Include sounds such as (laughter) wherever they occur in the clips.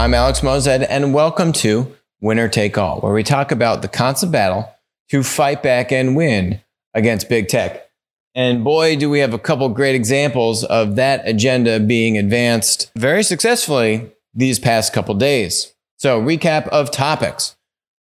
I'm Alex Moazed, and welcome to Winner Take All, where we talk about the constant battle to fight back and win against big tech. And boy, do we have a couple great examples of that agenda being advanced very successfully these past couple days. So, recap of topics.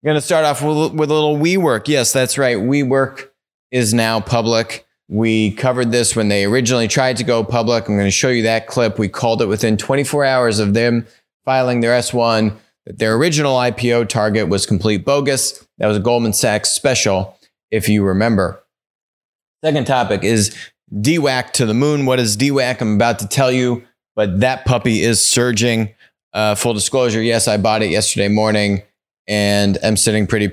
I'm going to start off with, with a little WeWork. Yes, that's right. WeWork is now public. We covered this when they originally tried to go public. I'm going to show you that clip. We called it within 24 hours of them filing their S1 that their original IPO target was complete bogus. That was a Goldman Sachs special, if you remember. Second topic is DWAC to the moon. What is DWAC? I'm about to tell you, but that puppy is surging. Uh, full disclosure, yes, I bought it yesterday morning and I'm sitting pretty,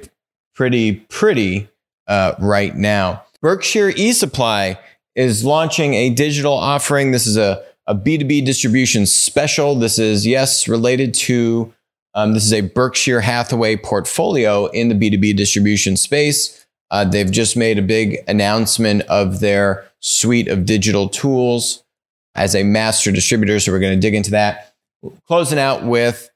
pretty, pretty uh, right now. Berkshire eSupply is launching a digital offering. This is a, a B2B distribution special. This is, yes, related to, um, this is a Berkshire Hathaway portfolio in the B2B distribution space. Uh, they've just made a big announcement of their suite of digital tools as a master distributor. So we're going to dig into that. Closing out with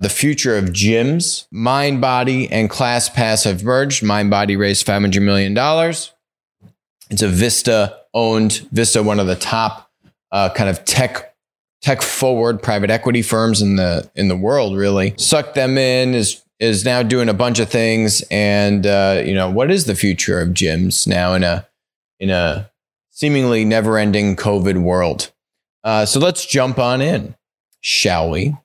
the future of gyms. MindBody and ClassPass have merged. MindBody raised $500 million. It's a Vista owned, Vista, one of the top uh, kind of tech tech forward private equity firms in the in the world. Really sucked them in. Is is now doing a bunch of things. And uh, you know what is the future of gyms now in a in a seemingly never ending COVID world? Uh, so let's jump on in, shall we?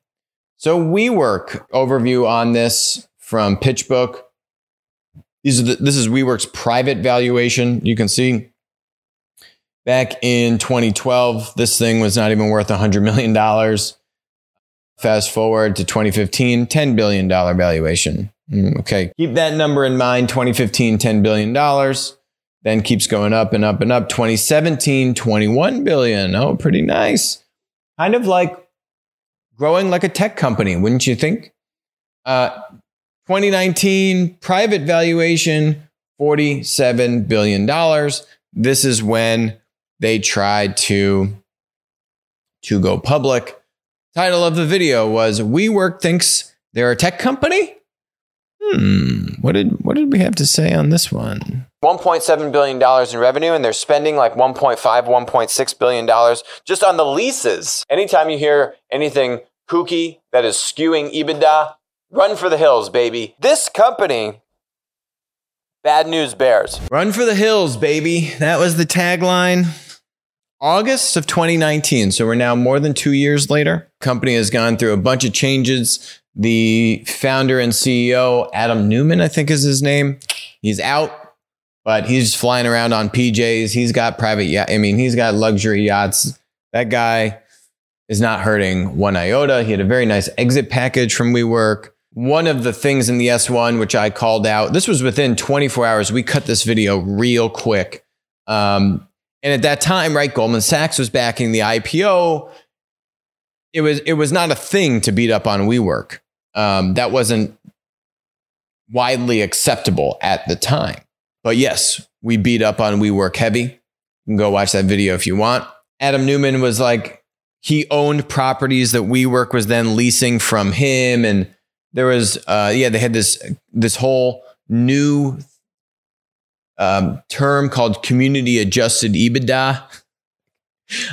So WeWork overview on this from PitchBook. These are the, this is WeWork's private valuation. You can see back in 2012, this thing was not even worth $100 million. Fast forward to 2015, $10 billion valuation. Mm, okay, keep that number in mind 2015, $10 billion. Then keeps going up and up and up. 2017, 21 billion. Oh, pretty nice. Kind of like growing like a tech company, wouldn't you think? Uh, 2019 private valuation, $47 billion. This is when they tried to, to go public. Title of the video was WeWork thinks they're a tech company? Hmm, what did what did we have to say on this one? 1.7 billion dollars in revenue and they're spending like 1.5 1.6 billion dollars just on the leases. Anytime you hear anything kooky that is skewing EBITDA, Run for the hills, baby. This company, Bad News Bears. Run for the hills, baby. That was the tagline. August of 2019. So we're now more than two years later. Company has gone through a bunch of changes. The founder and CEO, Adam Neumann, I think is his name. He's out, but he's flying around on PJs. He's got private yacht. I mean, he's got luxury yachts. That guy is not hurting one iota. He had a very nice exit package from WeWork. One of the things in the S1, which I called out, this was within 24 hours. We cut this video real quick. Um, and at that time, right, Goldman Sachs was backing the IPO. It was it was not a thing to beat up on WeWork. Um, that wasn't widely acceptable at the time. But yes, we beat up on WeWork heavy. You can go watch that video if you want. Adam Neumann was like, he owned properties that WeWork was then leasing from him. And there was uh, yeah they had this this whole new um, term called community adjusted EBITDA.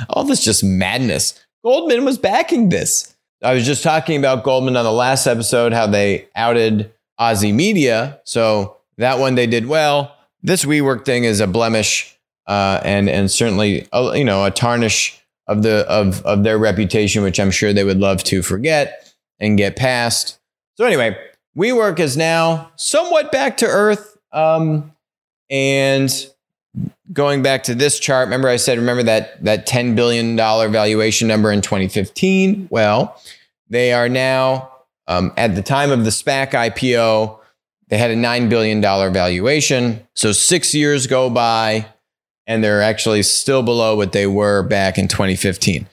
All this just madness. Goldman was backing this. I was just talking about Goldman on the last episode, how they outed Ozy Media. So that one they did well. This WeWork thing is a blemish uh, and and certainly a, you know a tarnish of the of of their reputation, which I'm sure they would love to forget and get past. So anyway, WeWork is now somewhat back to earth. Um, and going back to this chart, remember I said, remember that that $10 billion valuation number in 2015? Well, they are now, um, at the time of the SPAC IPO, they had a $9 billion valuation. So six years go by and they're actually still below what they were back in 2015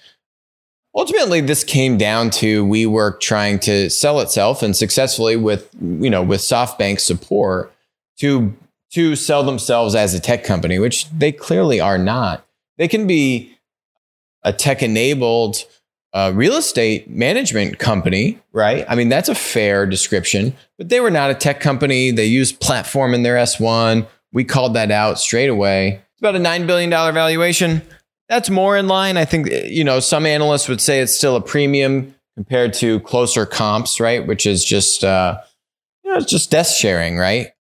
ultimately this came down to WeWork trying to sell itself and successfully with you know with SoftBank support to to sell themselves as a tech company, which they clearly are not. They can be a tech enabled a real estate management company, right? I mean, that's a fair description, but they were not a tech company. They used platform in their S1. We called that out straight away. It's about a $9 billion valuation. That's more in line. I think, you know, some analysts would say it's still a premium compared to closer comps, right? Which is just, uh, you know, it's just desk sharing, right?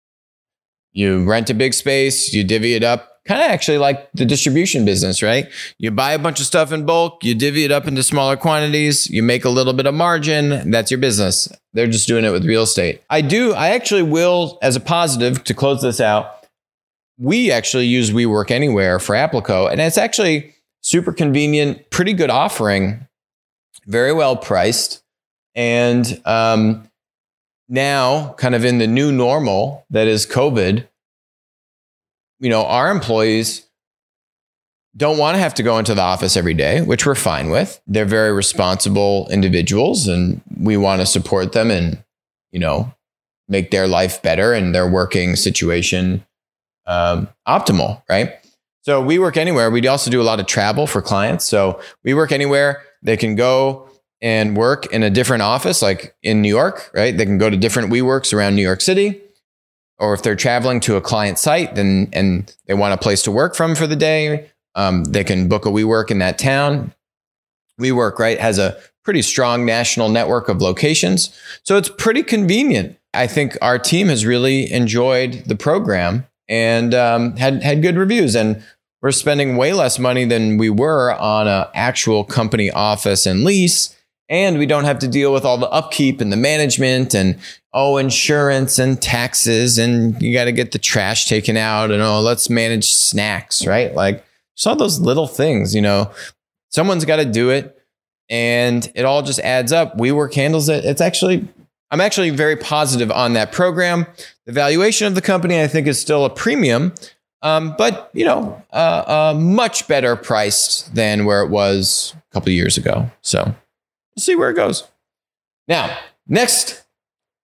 You rent a big space, you divvy it up, kind of actually like the distribution business, right? You buy a bunch of stuff in bulk, you divvy it up into smaller quantities, you make a little bit of margin, that's your business. They're just doing it with real estate. I do, I actually will, as a positive to close this out, we actually use WeWork Anywhere for Applico, and it's actually super convenient, pretty good offering, very well priced. And um, now, kind of in the new normal that is COVID, you know, our employees don't want to have to go into the office every day, which we're fine with. They're very responsible individuals and we want to support them and, you know, make their life better and their working situation um, optimal, right? So WeWork Anywhere. We also do a lot of travel for clients. So WeWork Anywhere. They can go and work in a different office, like in New York, right? They can go to different WeWorks around New York City or if they're traveling to a client site then and they want a place to work from for the day, um, they can book a WeWork in that town. WeWork, right, has a pretty strong national network of locations, so it's pretty convenient. I think our team has really enjoyed the program and um, had had good reviews, and we're spending way less money than we were on an actual company office and lease and we don't have to deal with all the upkeep and the management and oh insurance and taxes and you got to get the trash taken out and oh let's manage snacks right? Like just all those little things you know? Someone's got to do it and it all just adds up. WeWork handles it. It's actually i'm actually very positive on that program. The valuation of the company i think is still a premium um, but you know uh, uh, much better priced than where it was a couple years ago so We'll see where it goes. Now, next,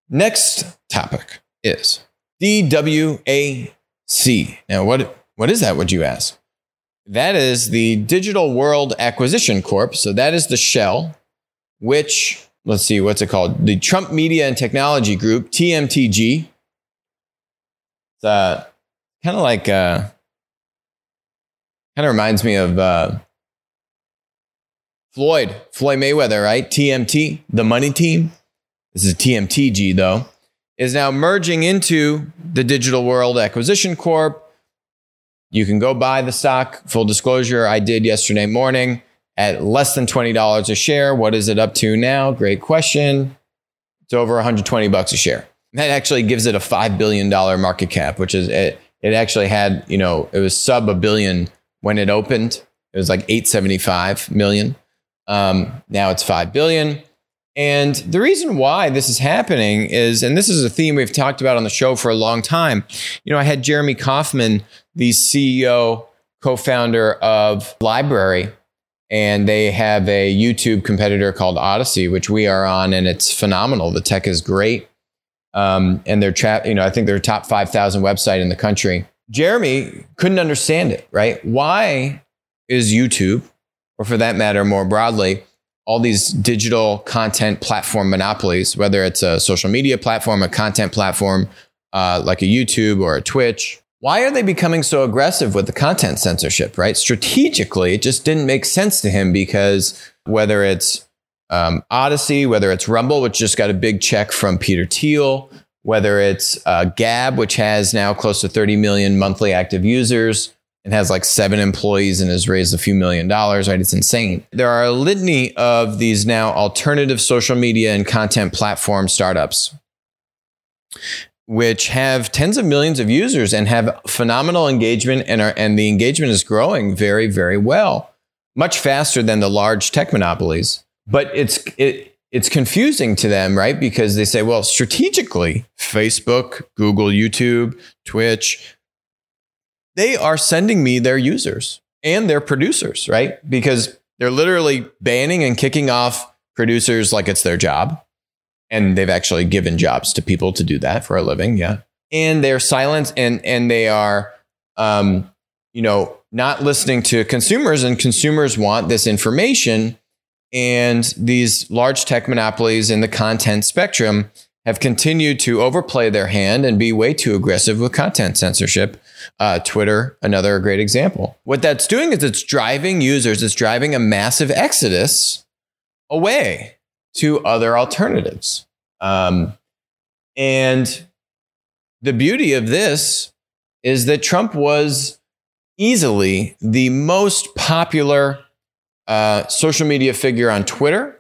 next topic is DWAC. Now, what, what is that, would you ask? That is the Digital World Acquisition Corp. So that is the shell, which, let's see, what's it called? The Trump Media and Technology Group, TMTG. It's uh, kind of like, uh, kind of reminds me of uh, Floyd, Floyd Mayweather, right? TMT, the money team. This is TMTG, though, is now merging into the Digital World Acquisition Corp. You can go buy the stock. Full disclosure, I did yesterday morning at less than $20 a share. What is it up to now? Great question. It's over 120 bucks a share. That actually gives it a $5 billion market cap, which is it. It actually had, you know, it was sub a billion when it opened. It was like 875 million. Um, now it's 5 billion. And the reason why this is happening is, and this is a theme we've talked about on the show for a long time. You know, I had Jeremy Kauffman, the CEO, co founder of LBRY, and they have a YouTube competitor called Odysee, which we are on, and it's phenomenal. The tech is great. Um, and they're, tra- you know, I think they're top 5,000 website in the country. Jeremy couldn't understand it, right? Why is YouTube or for that matter, more broadly, all these digital content platform monopolies, whether it's a social media platform, a content platform uh, like a YouTube or a Twitch. Why are they becoming so aggressive with the content censorship, right? Strategically, it just didn't make sense to him because whether it's um, Odysee, whether it's Rumble, which just got a big check from Peter Thiel, whether it's uh, Gab, which has now close to 30 million monthly active users, and has like seven employees and has raised a few million dollars, right? It's insane. There are a litany of these now alternative social media and content platform startups, which have tens of millions of users and have phenomenal engagement and are, and the engagement is growing very, very well, much faster than the large tech monopolies. But it's, it, it's confusing to them, right? Because they say, well, strategically, Facebook, Google, YouTube, Twitch, they are sending me their users and their producers, right? Because they're literally banning and kicking off producers like it's their job. And they've actually given jobs to people to do that for a living. Yeah. And they're silent and, and they are, um, you know, not listening to consumers and consumers want this information And these large tech monopolies in the content spectrum have continued to overplay their hand and be way too aggressive with content censorship. Uh, Twitter, another great example. What that's doing is it's driving users, it's driving a massive exodus away to other alternatives. Um, and the beauty of this is that Trump was easily the most popular uh, social media figure on Twitter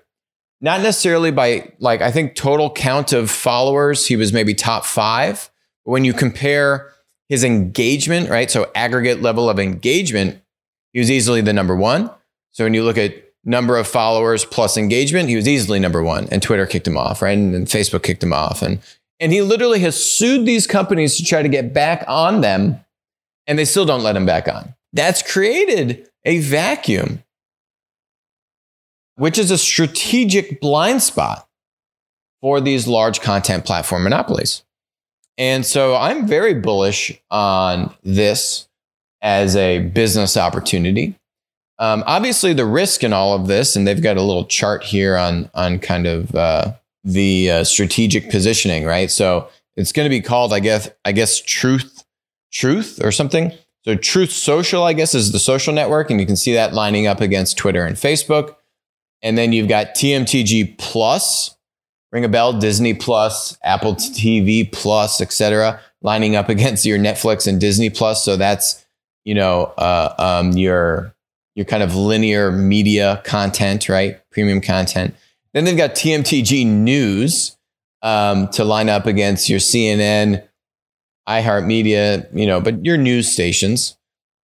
not necessarily by like I think total count of followers, he was maybe top five. But when you compare his engagement, right? So aggregate level of engagement, he was easily the number one. So when you look at number of followers plus engagement, he was easily number one. And Twitter kicked him off, right? And, Facebook kicked him off. And and he literally has sued these companies to try to get back on them, and they still don't let him back on. That's created a vacuum which is a strategic blind spot for these large content platform monopolies. And so I'm very bullish on this as a business opportunity. Um, obviously, the risk in all of this, and they've got a little chart here on on kind of uh, the uh, strategic positioning, right? So it's going to be called, I guess, I guess, Truth, Truth, or something. So Truth Social, I guess, is the social network, and you can see that lining up against Twitter and Facebook. And then you've got TMTG Plus, ring a bell, Disney Plus, Apple TV Plus, etc., lining up (laughs) against your Netflix and Disney Plus. So that's you know uh, um, your your kind of linear media content, right? Premium content. Then they've got TMTG News um, to line up against your CNN, iHeartMedia, you know, but your news stations.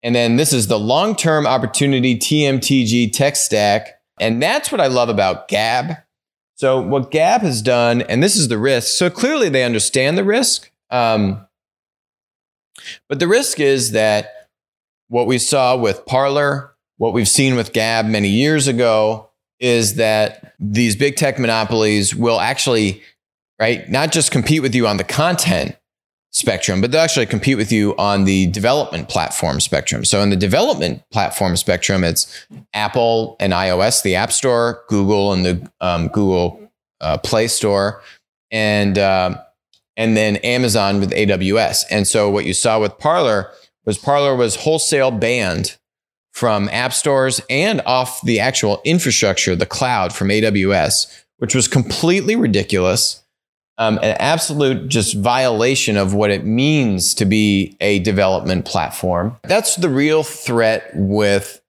And then this is the long term opportunity TMTG tech stack and that's what I love about Gab. So, what Gab has done, and this is the risk. So, clearly they understand the risk. Um, but the risk is that what we saw with Parler, what we've seen with Gab many years ago, is that these big tech monopolies will actually, right, not just compete with you on the content, spectrum, but they'll actually compete with you on the development platform spectrum. So in the development platform spectrum, it's Apple and iOS, the App Store, Google and the um, Google uh, Play Store, and uh, and then Amazon with AWS. And so what you saw with Parler was Parler was wholesale banned from app stores and off the actual infrastructure, the cloud from AWS, which was completely ridiculous um, an absolute just violation of what it means to be a development platform. That's the real threat with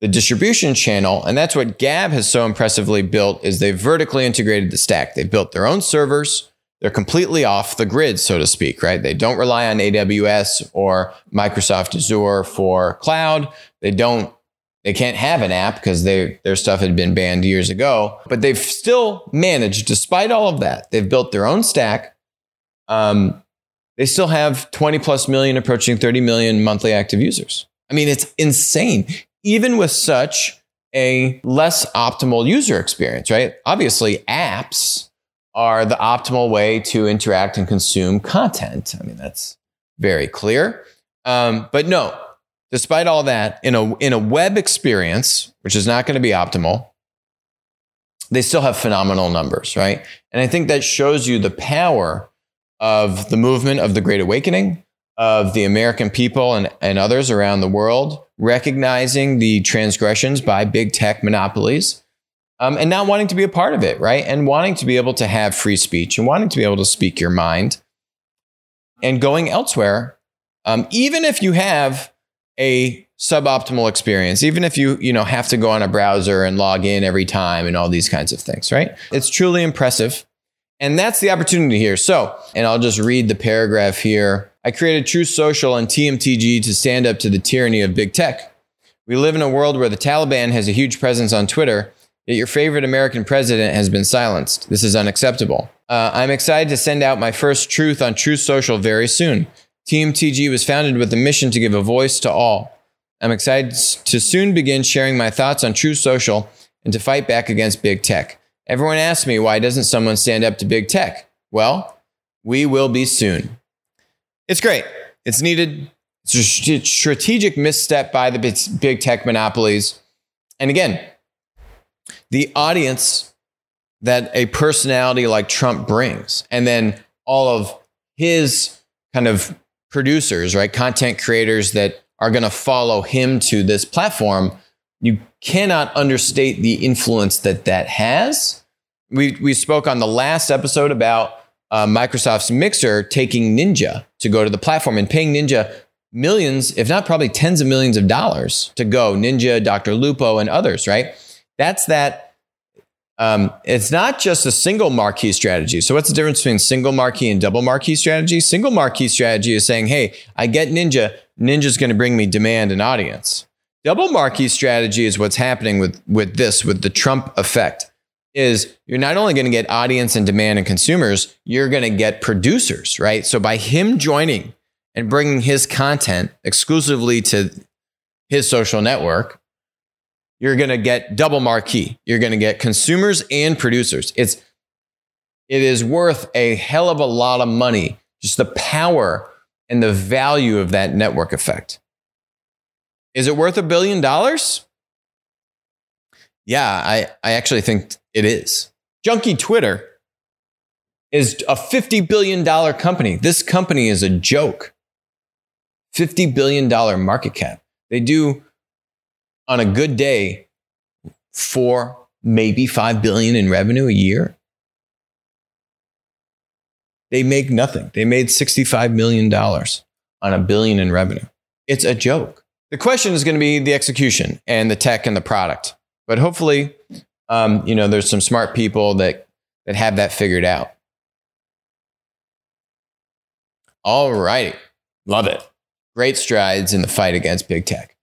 the distribution channel. And that's what Gab has so impressively built is they've vertically integrated the stack. They've built their own servers. They're completely off the grid, so to speak, right? They don't rely on AWS or Microsoft Azure for cloud. They don't they can't have an app because their stuff had been banned years ago, but they've still managed, despite all of that, they've built their own stack. Um, they still have 20 plus million, approaching 30 million monthly active users. I mean, it's insane, even with such a less optimal user experience, right? Obviously, apps are the optimal way to interact and consume content. I mean, that's very clear. Um, but no, despite all that, in a, in a web experience, which is not going to be optimal, they still have phenomenal numbers, right? And I think that shows you the power of the movement of the Great Awakening, of the American people and, and others around the world, recognizing the transgressions by big tech monopolies. Um, and not wanting to be a part of it, right? And wanting to be able to have free speech and wanting to be able to speak your mind and going elsewhere, um, even if you have a suboptimal experience, even if you, you know, have to go on a browser and log in every time and all these kinds of things, right? It's truly impressive. And that's the opportunity here. So, and I'll just read the paragraph here. I created Truth Social and TMTG to stand up to the tyranny of big tech. We live in a world where the Taliban has a huge presence on Twitter, yet your favorite American president has been silenced. This is unacceptable. Uh, I'm excited to send out my first truth on Truth Social very soon. TMTG was founded with a mission to give a voice to all. I'm excited to soon begin sharing my thoughts on true Social and to fight back against big tech. Everyone asks me, why doesn't someone stand up to big tech? Well, we will be soon. It's great. It's needed. It's a strategic misstep by the big tech monopolies. And again, the audience that a personality like Trump brings, and then all of his kind of producers, right? Content creators that are going to follow him to this platform, you cannot understate the influence that that has. We, we spoke on the last episode about uh, Microsoft's Mixer taking Ninja to go to the platform and paying Ninja millions, if not probably tens of millions of dollars to go. Ninja, Dr. Lupo, and others, right? That's that. Um, it's not just a single marquee strategy. So, what's the difference between single marquee and double marquee strategy? Single marquee strategy is saying, hey, I get Ninja. Ninja's going to bring me demand and audience. Double marquee strategy is what's happening with, with this, with the Trump effect is you're not only going to get audience and demand and consumers, you're going to get producers, right? So by him joining and bringing his content exclusively to his social network, you're going to get double marquee. You're going to get consumers and producers. It's it is worth a hell of a lot of money just the power and the value of that network effect. Is it worth a billion dollars? Yeah, I, I actually think it is. Junkie Twitter is a $50 billion company. This company is a joke. $50 billion market cap. They do, on a good day, four, maybe five billion in revenue a year. They make nothing. They made $65 million on a billion in revenue. It's a joke. The question is going to be the execution and the tech and the product. But hopefully, um, you know, there's some smart people that that have that figured out. All right, love it. Great strides in the fight against big tech.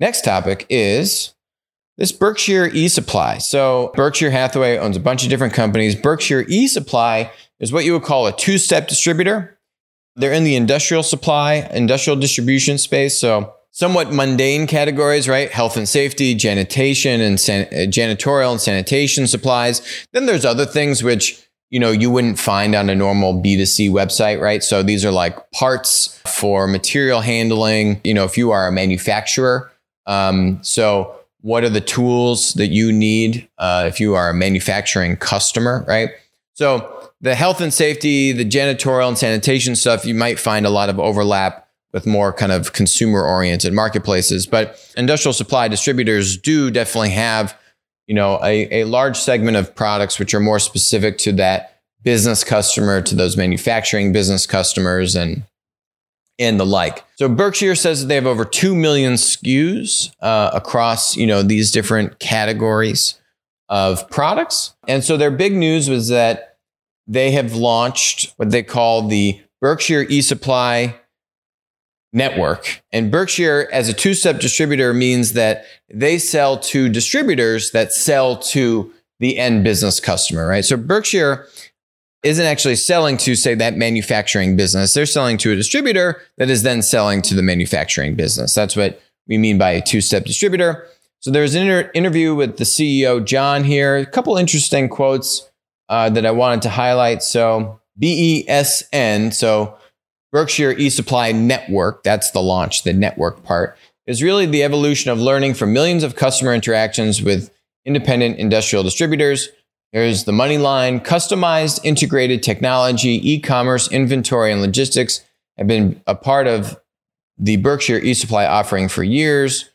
Next topic is this Berkshire eSupply. So Berkshire Hathaway owns a bunch of different companies. Berkshire eSupply is what you would call a two-step distributor. They're in the industrial supply, industrial distribution space. So somewhat mundane categories, right? Health and safety, janitation and san- janitorial and sanitation supplies. Then there's other things which you know you wouldn't find on a normal B2C website, right? So these are like parts for material handling. You know, if you are a manufacturer, um, so what are the tools that you need uh, if you are a manufacturing customer, right? So the health and safety, the janitorial and sanitation stuff, you might find a lot of overlap with more kind of consumer oriented marketplaces. But industrial supply distributors do definitely have, you know, a, a large segment of products which are more specific to that business customer, to those manufacturing business customers and and the like. So Berkshire says that they have over 2 million SKUs uh, across, you know, these different categories of products. And so their big news was that they have launched what they call the Berkshire eSupply network. And Berkshire, as a two step distributor, means that they sell to distributors that sell to the end business customer, right? So Berkshire isn't actually selling to, say, that manufacturing business. They're selling to a distributor that is then selling to the manufacturing business. That's what we mean by a two step distributor. So there's an inter- interview with the CEO, John, here. A couple interesting quotes uh, that I wanted to highlight. So BESN, so Berkshire eSupply Network, that's the launch, the network part, is really the evolution of learning from millions of customer interactions with independent industrial distributors. There's the money line, customized integrated technology, e commerce, inventory, and logistics have been a part of the Berkshire eSupply offering for years.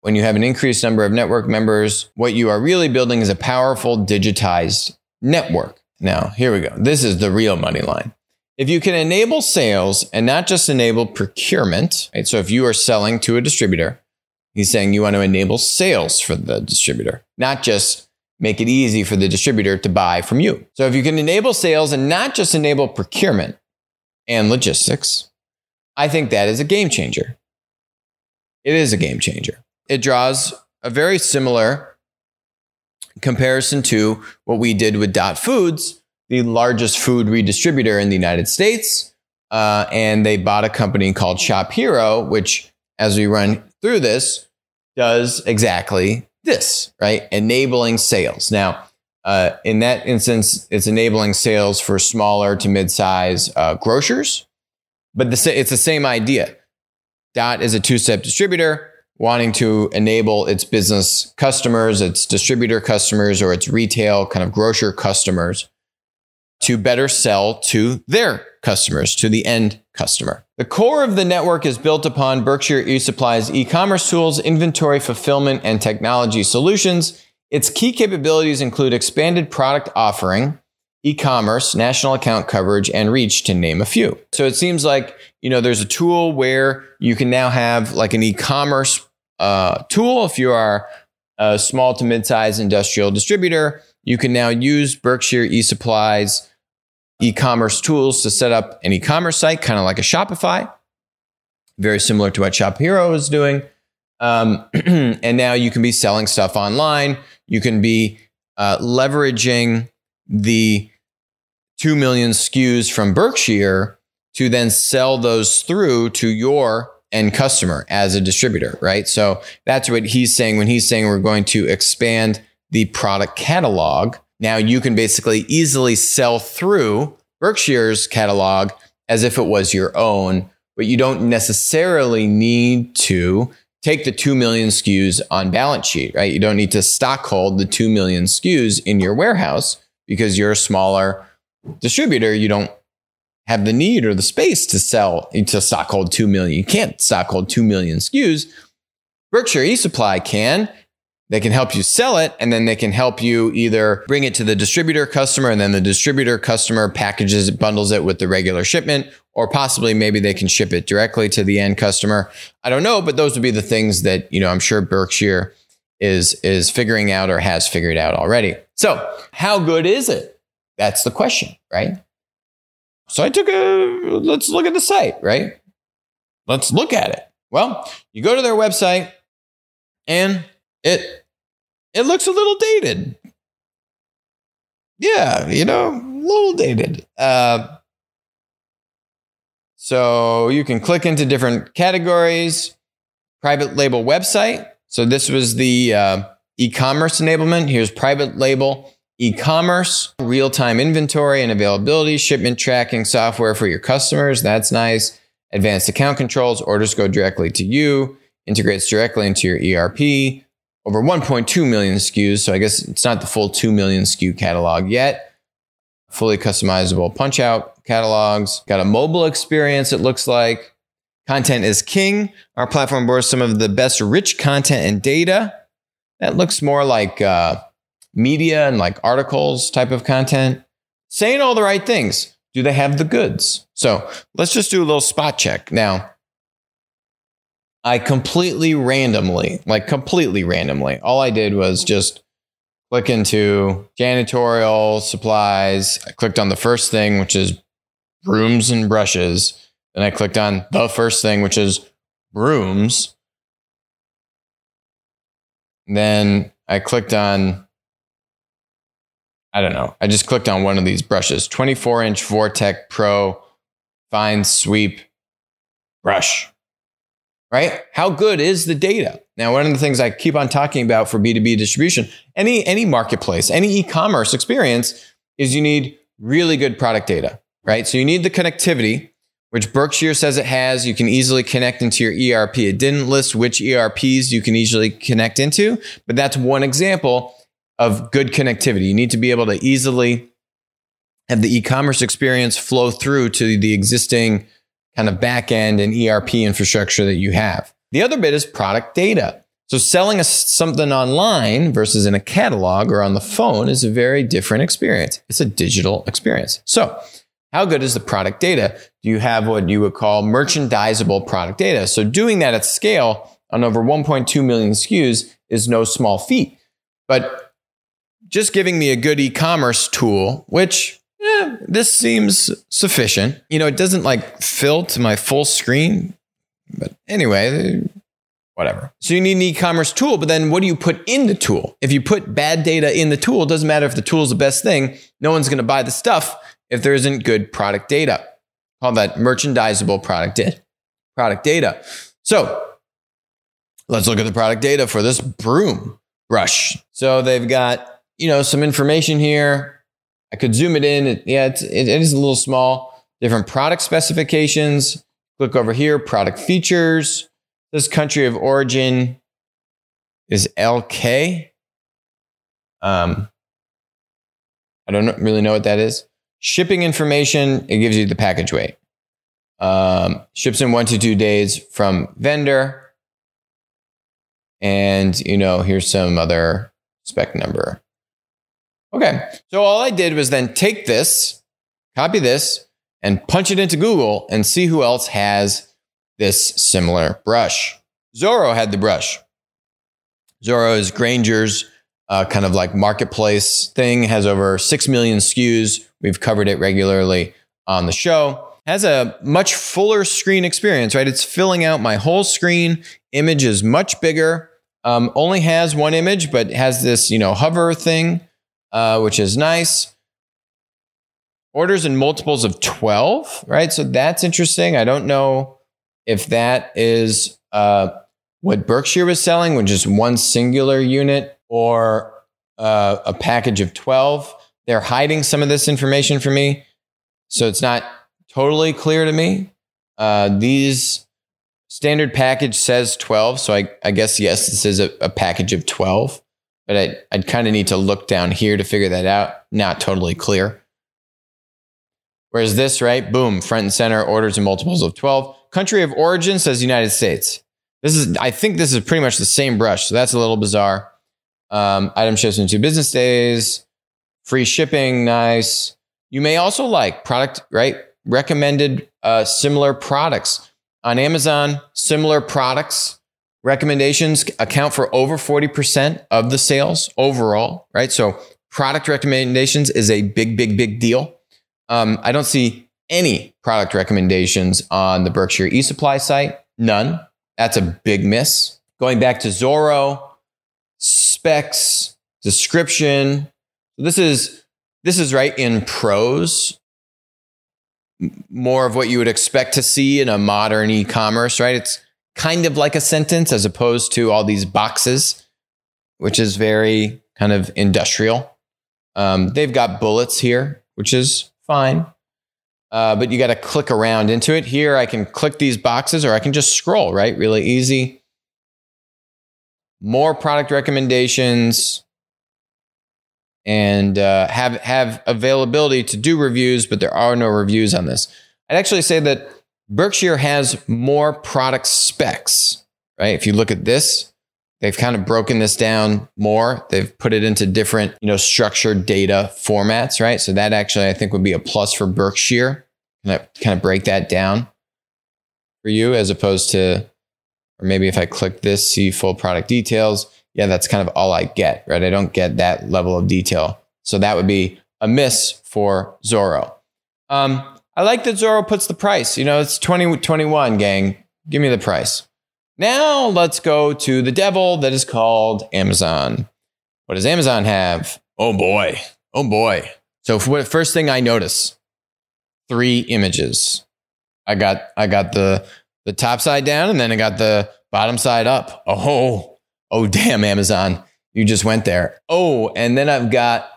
When you have an increased number of network members, what you are really building is a powerful digitized network. Now, here we go. This is the real money line. If you can enable sales and not just enable procurement, right? So if you are selling to a distributor, he's saying you want to enable sales for the distributor, not just make it easy for the distributor to buy from you. So if you can enable sales and not just enable procurement and logistics, I think that is a game changer. It is a game changer. It draws a very similar comparison to what we did with Dot Foods the largest food redistributor in the United States. Uh, and they bought a company called Shop Hero, which, as we run through this, does exactly this, right? Enabling sales. Now, uh, in that instance, it's enabling sales for smaller to mid-size uh, grocers, but the, it's the same idea. Dot is a two-step distributor. wanting to enable its business customers, its distributor customers, or its retail kind of grocer customers to better sell to their customers, to the end customer. The core of the network is built upon Berkshire eSupply's e-commerce tools, inventory fulfillment, and technology solutions. Its key capabilities include expanded product offering, e-commerce, national account coverage, and reach to name a few. So it seems like, you know, there's a tool where you can now have like an e-commerce uh, tool if you are a small to mid-sized industrial distributor you can now use Berkshire eSupply's e-commerce tools to set up an e-commerce site, kind of like a Shopify, very similar to what Shop Hero is doing. Um, (clears throat) and now you can be selling stuff online. You can be uh, leveraging the 2 million SKUs from Berkshire to then sell those through to your end customer as a distributor, right? So that's what he's saying when he's saying we're going to expand the product catalog. Now you can basically easily sell through Berkshire's catalog as if it was your own, but you don't necessarily need to take the 2 million SKUs on balance sheet, right? You don't need to stockhold the 2 million SKUs in your warehouse because you're a smaller distributor. You don't have the need or the space to sell to stockhold 2 million. You can't stockhold 2 million SKUs. Berkshire eSupply can, they can help you sell it and then they can help you either bring it to the distributor customer and then the distributor customer packages it, bundles it with the regular shipment, or possibly maybe they can ship it directly to the end customer. I don't know, but those would be the things that, you know, I'm sure Berkshire is is figuring out or has figured out already. So, how good is it? That's the question, right? So I took a let's look at the site, right? Let's look at it. Well, you go to their website and it it looks a little dated. Yeah, you know, a little dated. Uh, so you can click into different categories. Private label website. So this was the uh, e-commerce enablement. Here's private label e-commerce, real-time inventory and availability, shipment tracking software for your customers. That's nice. Advanced account controls. Orders go directly to you. Integrates directly into your ERP over 1.2 million SKUs. So I guess it's not the full 2 million SKU catalog yet. Fully customizable punch out catalogs. Got a mobile experience, it looks like. Content is king. Our platform boasts some of the best rich content and data. That looks more like uh, media and like articles type of content. Saying all the right things. Do they have the goods? So let's just do a little spot check. Now, I completely randomly, like completely randomly, all I did was just click into janitorial supplies. I clicked on the first thing, which is brooms and brushes. Then I clicked on the first thing, which is brooms. then I clicked on, I don't know, I just clicked on one of these brushes 24 inch Vortec Pro Fine Sweep brush right? How good is the data? Now, one of the things I keep on talking about for B2B distribution, any any marketplace, any e-commerce experience is you need really good product data, right? So you need the connectivity, which Berkshire says it has. You can easily connect into your ERP. It didn't list which ERPs you can easily connect into, but that's one example of good connectivity. You need to be able to easily have the e-commerce experience flow through to the existing kind of back end and ERP infrastructure that you have. The other bit is product data. So selling a, something online versus in a catalog or on the phone is a very different experience. It's a digital experience. So how good is the product data? Do you have what you would call merchandisable product data? So doing that at scale on over 1.2 million SKUs is no small feat. But just giving me a good e-commerce tool, which eh, this seems sufficient. You know, it doesn't like fill to my full screen, but anyway, whatever. So you need an e-commerce tool, but then what do you put in the tool? If you put bad data in the tool, it doesn't matter if the tool is the best thing. No one's going to buy the stuff if there isn't good product data. Call that merchandisable product data. Product data. So let's look at the product data for this broom brush. So they've got, you know, some information here I could zoom it in. It, yeah, it's, it, it is a little small. Different product specifications. Click over here, product features. This country of origin is LK. Um, I don't really know what that is. Shipping information, it gives you the package weight. Um, ships in one to two days from vendor. And, you know, here's some other spec number. Okay. So all I did was then take this, copy this, and punch it into Google and see who else has this similar brush. Zoro had the brush. Zoro is Grainger's uh, kind of like marketplace thing, has over 6 million SKUs. We've covered it regularly on the show. Has a much fuller screen experience, right? It's filling out my whole screen. Image is much bigger. Um, only has one image, but has this, you know, hover thing, uh, which is nice. Orders in multiples of 12, right? So that's interesting. I don't know if that is uh, what Berkshire was selling, which is one singular unit or uh, a package of 12. They're hiding some of this information from me. So it's not totally clear to me. Uh, these standard package says 12. So I, I guess, yes, this is a, a package of 12. But I, I'd kind of need to look down here to figure that out. Not totally clear. Whereas this, right? Boom, front and center, orders in multiples of 12. Country of origin says United States. This is, I think this is pretty much the same brush. So that's a little bizarre. Um, item ships in two business days. Free shipping, nice. You may also like product, right? Recommended uh, similar products. On Amazon, similar products recommendations account for over 40% of the sales overall, right? So product recommendations is a big, big, big deal. Um, I don't see any product recommendations on the Berkshire eSupply site. None. That's a big miss. Going back to Zoro, specs, description. This is this is right in prose. More of what you would expect to see in a modern e-commerce, right? It's kind of like a sentence as opposed to all these boxes, which is very kind of industrial. Um, they've got bullets here, which is fine. Uh, but you got to click around into it. Here, I can click these boxes or I can just scroll, right? Really easy. More product recommendations and uh, have, have availability to do reviews, but there are no reviews on this. I'd actually say that Berkshire has more product specs, right? If you look at this, they've kind of broken this down more. They've put it into different, you know, structured data formats, right? So that actually I think would be a plus for Berkshire. Kind of, kind of break that down for you as opposed to, or maybe if I click this, see full product details. Yeah, that's kind of all I get, right? I don't get that level of detail. So that would be a miss for Zoro. Um, I like that Zoro puts the price. You know, it's 2021, gang. Give me the price. Now let's go to the devil that is called Amazon. What does Amazon have? Oh boy. Oh boy. So first thing I notice, three images. I got I got the the top side down and then I got the bottom side up. Oh, oh damn Amazon. You just went there. Oh, and then I've got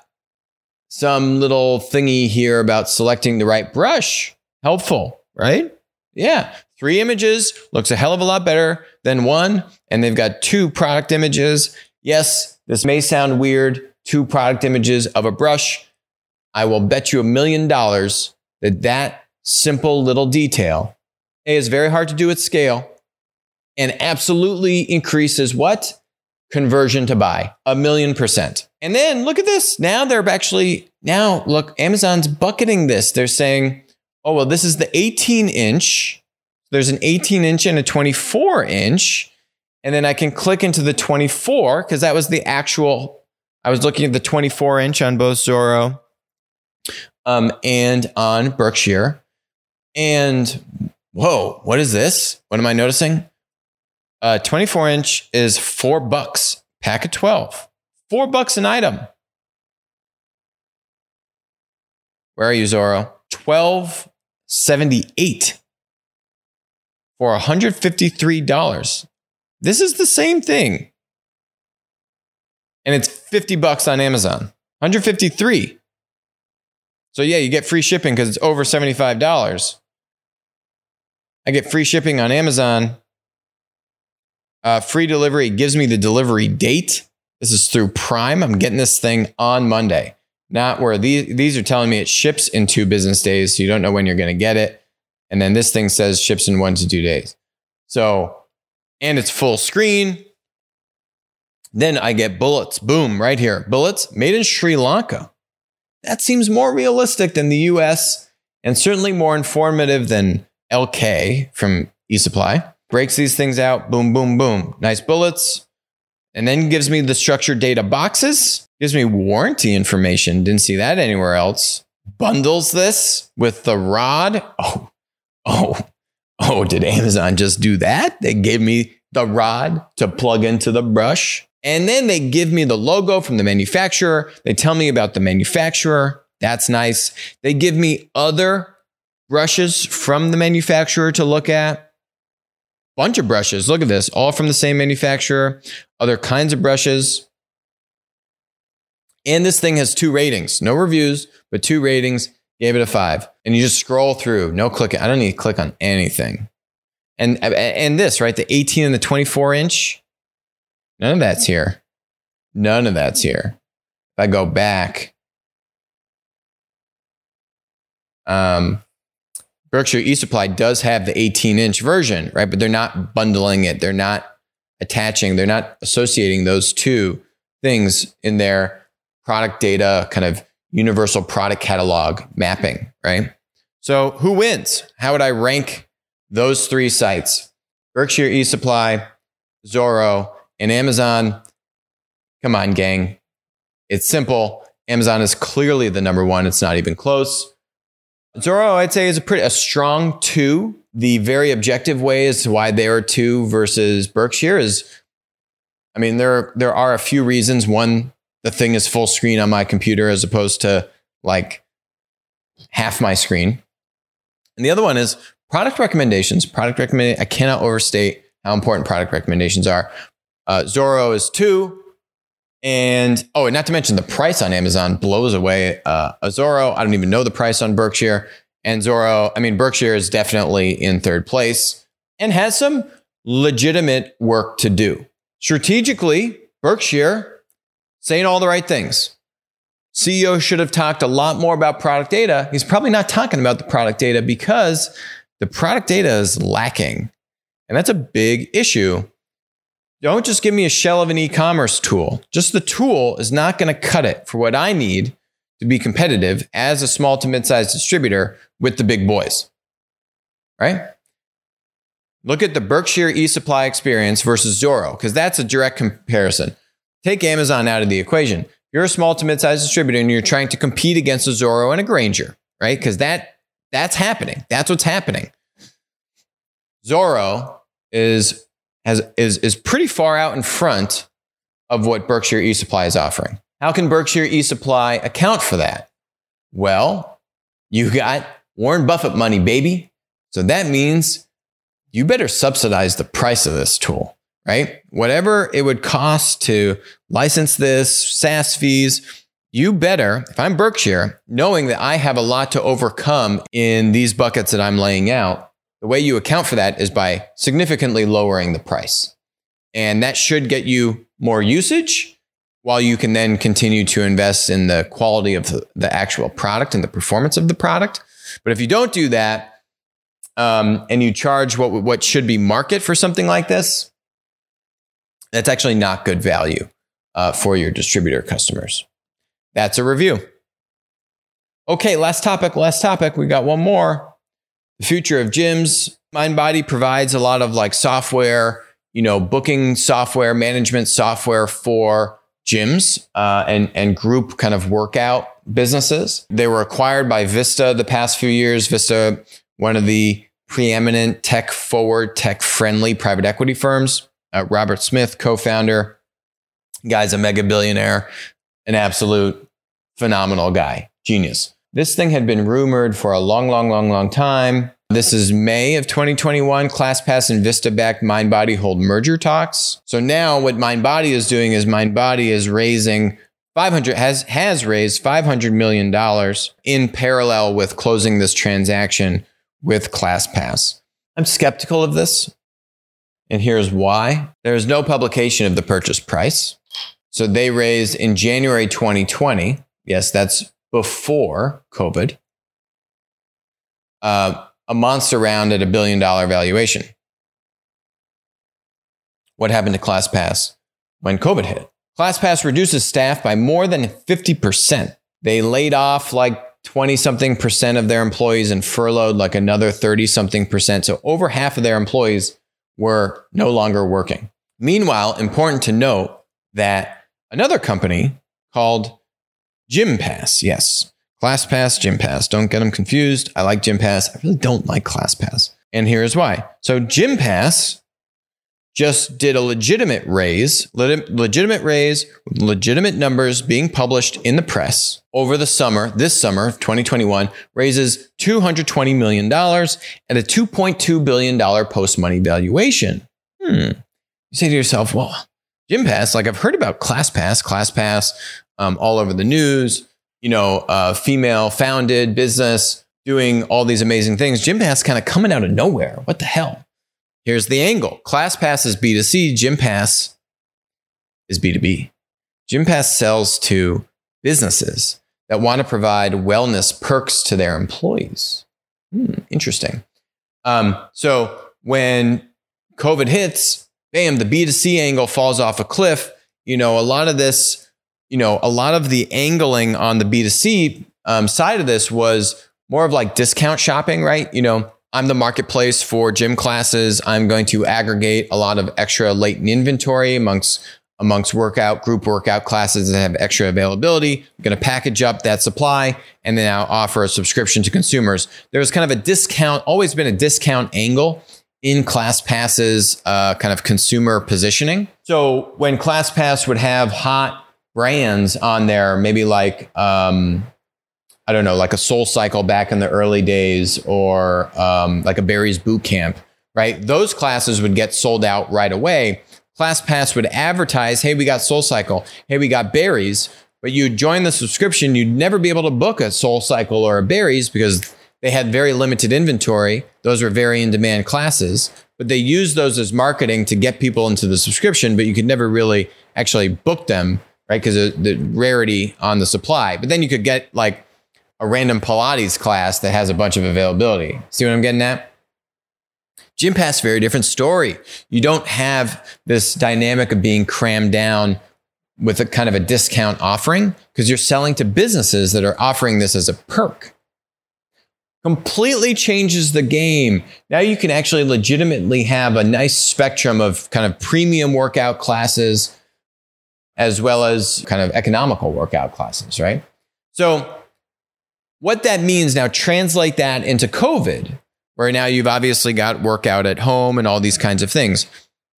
some little thingy here about selecting the right brush. Helpful, right? Yeah. Three images looks a hell of a lot better than one. And they've got two product images. Yes, this may sound weird. Two product images of a brush. I will bet you a million dollars that that simple little detail A is very hard to do at scale and absolutely increases what? conversion to buy a million percent. And then look at this. Now they're actually, now look, Amazon's bucketing this. They're saying, oh, well, this is the 18 inch. There's an 18 inch and a 24 inch. And then I can click into the 24 because that was the actual, I was looking at the 24 inch on both Zoro um, and on Berkshire. And whoa, what is this? What am I noticing? Uh, 24 inch is four bucks, pack of 12. Four bucks an item. Where are you, Zoro? 1278 for $153. This is the same thing. And it's 50 bucks on Amazon. 153. So yeah, you get free shipping because it's over $75. I get free shipping on Amazon Uh, free delivery gives me the delivery date. This is through Prime. I'm getting this thing on Monday, not where these, these are telling me it ships in two business days. So you don't know when you're going to get it. And then this thing says ships in one to two days. So, and it's full screen. Then I get bullets. Boom, right here. Bullets made in Sri Lanka. That seems more realistic than the US and certainly more informative than LK from eSupply. Breaks these things out. Boom, boom, boom. Nice bullets. And then gives me the structured data boxes. Gives me warranty information. Didn't see that anywhere else. Bundles this with the rod. Oh, oh, oh, did Amazon just do that? They gave me the rod to plug into the brush. And then they give me the logo from the manufacturer. They tell me about the manufacturer. That's nice. They give me other brushes from the manufacturer to look at. Bunch of brushes. Look at this, all from the same manufacturer. Other kinds of brushes. And this thing has two ratings. No reviews, but two ratings. Gave it a five. And you just scroll through. No clicking. I don't need to click on anything. And and this, right? The 18 and the 24 inch None of that's here. None of that's here. If I go back, um, Berkshire eSupply does have the 18 inch version, right? But they're not bundling it. They're not attaching, they're not associating those two things in their product data kind of universal product catalog mapping, right? So who wins? How would I rank those three sites? Berkshire eSupply, Zoro, and Amazon, come on, gang. It's simple. Amazon is clearly the number one. It's not even close. Zoro, I'd say, is a pretty a strong two. The very objective way as to why they are two versus Berkshire is, I mean, there there are a few reasons. One, the thing is full screen on my computer as opposed to like half my screen. And the other one is product recommendations. Product recommend. I cannot overstate how important product recommendations are. Uh, Zoro is two. And oh, and not to mention the price on Amazon blows away uh, a Zoro. I don't even know the price on Berkshire. And Zoro, I mean, Berkshire is definitely in third place and has some legitimate work to do. Strategically, Berkshire saying all the right things. CEO should have talked a lot more about product data. He's probably not talking about the product data because the product data is lacking. And that's a big issue don't just give me a shell of an e commerce tool. Just the tool is not going to cut it for what I need to be competitive as a small to mid sized distributor with the big boys. Right? Look at the Berkshire e supply experience versus Zoro, because that's a direct comparison. Take Amazon out of the equation. You're a small to mid sized distributor and you're trying to compete against a Zoro and a Grainger, right? Because that, that's happening. That's what's happening. Zoro is has is is pretty far out in front of what Berkshire eSupply is offering. How can Berkshire eSupply account for that? Well, you got Warren Buffett money, baby. So that means you better subsidize the price of this tool, right? Whatever it would cost to license this, SaaS fees, you better, if I'm Berkshire, knowing that I have a lot to overcome in these buckets that I'm laying out, the way you account for that is by significantly lowering the price. And that should get you more usage while you can then continue to invest in the quality of the, the actual product and the performance of the product. But if you don't do that um, and you charge what, what should be market for something like this, that's actually not good value uh, for your distributor customers. That's a review. Okay, last topic, last topic. We got one more the future of gyms. MindBody provides a lot of like software, you know, booking software, management software for gyms uh, and and group kind of workout businesses. They were acquired by Vista the past few years. Vista, one of the preeminent tech forward, tech friendly private equity firms. Uh, Robert Smith, co-founder, guy's a mega billionaire, an absolute phenomenal guy, genius. This thing had been rumored for a long, long, long, long time. This is May of 2021. ClassPass and Vista backed MindBody hold merger talks. So now what MindBody is doing is MindBody is raising 500 has has raised 500 million dollars in parallel with closing this transaction with ClassPass. I'm skeptical of this. And here's why there is no publication of the purchase price. So they raised in January 2020. Yes, that's before COVID. Uh, a monster round at a billion dollar valuation. What happened to ClassPass when COVID hit? ClassPass reduces staff by more than 50%. They laid off like 20 something percent of their employees and furloughed like another 30 something percent. So over half of their employees were no longer working. Meanwhile, important to note that another company called GymPass, yes, ClassPass, GymPass. Don't get them confused. I like Gym Pass. I really don't like Class Pass. And here's why. So Gym Pass just did a legitimate raise, legitimate raise, legitimate numbers being published in the press over the summer, this summer, 2021, raises $220 million at a $2.2 billion post money valuation. Hmm. You say to yourself, well, GymPass, like I've heard about class ClassPass, ClassPass um, all over the news, you know, uh, female founded business doing all these amazing things. GymPass kind of coming out of nowhere. What the hell? Here's the angle ClassPass is B2C, GymPass is B2B. GymPass sells to businesses that want to provide wellness perks to their employees. Hmm, interesting. Um, so when COVID hits, bam, the B2C angle falls off a cliff. You know, a lot of this, you know, a lot of the angling on the B2C um, side of this was more of like discount shopping, right? You know, I'm the marketplace for gym classes. I'm going to aggregate a lot of extra latent inventory amongst amongst workout group workout classes that have extra availability. I'm going to package up that supply and then I'll offer a subscription to consumers. There's kind of a discount, always been a discount angle in ClassPass's uh, kind of consumer positioning. So when ClassPass would have hot brands on there, maybe like um, I don't know, like a Soul Cycle back in the early days, or um, like a Barry's Boot Camp, right? Those classes would get sold out right away. ClassPass would advertise, "Hey, we got Soul Cycle. Hey, we got Barry's." But you'd join the subscription, you'd never be able to book a Soul Cycle or a Barry's because they had very limited inventory. Those were very in demand classes, but they used those as marketing to get people into the subscription, but you could never really actually book them, right? Because of the rarity on the supply. But then you could get like a random Pilates class that has a bunch of availability. See what I'm getting at? GymPass, very different story. You don't have this dynamic of being crammed down with a kind of a discount offering because you're selling to businesses that are offering this as a perk. Completely changes the game. Now you can actually legitimately have a nice spectrum of kind of premium workout classes as well as kind of economical workout classes, right? So what that means now, translate that into COVID, where now you've obviously got workout at home and all these kinds of things.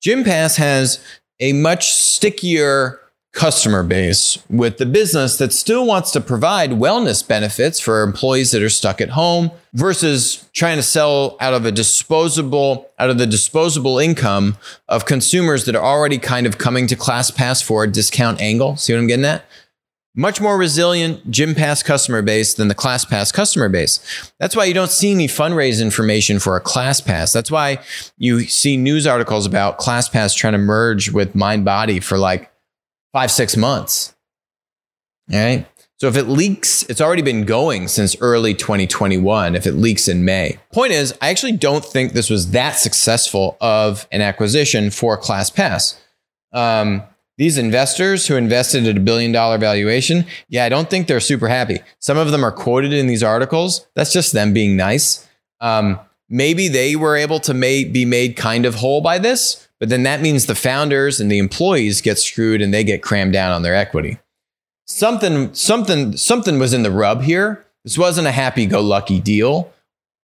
GymPass has a much stickier customer base with the business that still wants to provide wellness benefits for employees that are stuck at home versus trying to sell out of a disposable out of the disposable income of consumers that are already kind of coming to ClassPass for a discount angle. See what I'm getting at? much more resilient gym pass customer base than the ClassPass customer base. That's why you don't see any fundraise information for a ClassPass. That's why you see news articles about ClassPass trying to merge with MindBody for like five, six months. All right. So if it leaks, it's already been going since early 2021. If it leaks in May, point is, I actually don't think this was that successful of an acquisition for ClassPass. Um, these investors who invested at a billion dollar valuation, yeah, I don't think they're super happy. Some of them are quoted in these articles. That's just them being nice. Um, maybe they were able to be made kind of whole by this, but then that means the founders and the employees get screwed and they get crammed down on their equity. Something, something, something was in the rub here. This wasn't a happy-go-lucky deal.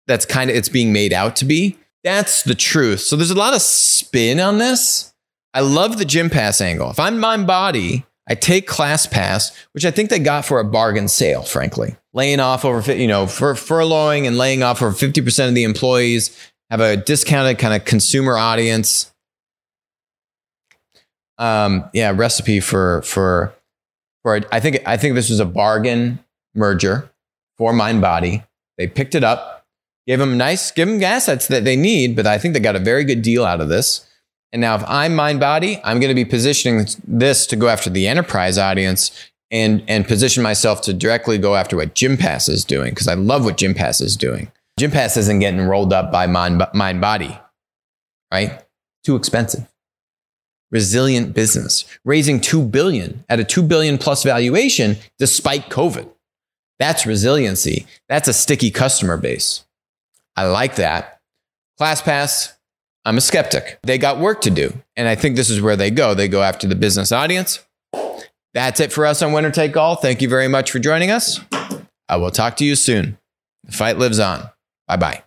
That's kind of it's being made out to be. That's the truth. So there's a lot of spin on this. I love the gym pass angle. If I'm MindBody, I take class pass, which I think they got for a bargain sale, frankly. Laying off over, you know, for furloughing and laying off over 50% of the employees, have a discounted kind of consumer audience. Um, yeah, recipe for for for I think I think this was a bargain merger for MindBody. They picked it up, gave them nice, give them assets that they need, but I think they got a very good deal out of this. And now, if I'm MindBody, I'm going to be positioning this to go after the enterprise audience and, and position myself to directly go after what Gympass is doing because I love what Gympass is doing. Gympass isn't getting rolled up by Mind, MindBody, right? Too expensive. Resilient business, raising 2 billion at a 2 billion plus valuation despite COVID. That's resiliency. That's a sticky customer base. I like that. ClassPass, I'm a skeptic. They got work to do. And I think this is where they go. They go after the business audience. That's it for us on Winner Take All. Thank you very much for joining us. I will talk to you soon. The fight lives on. Bye bye.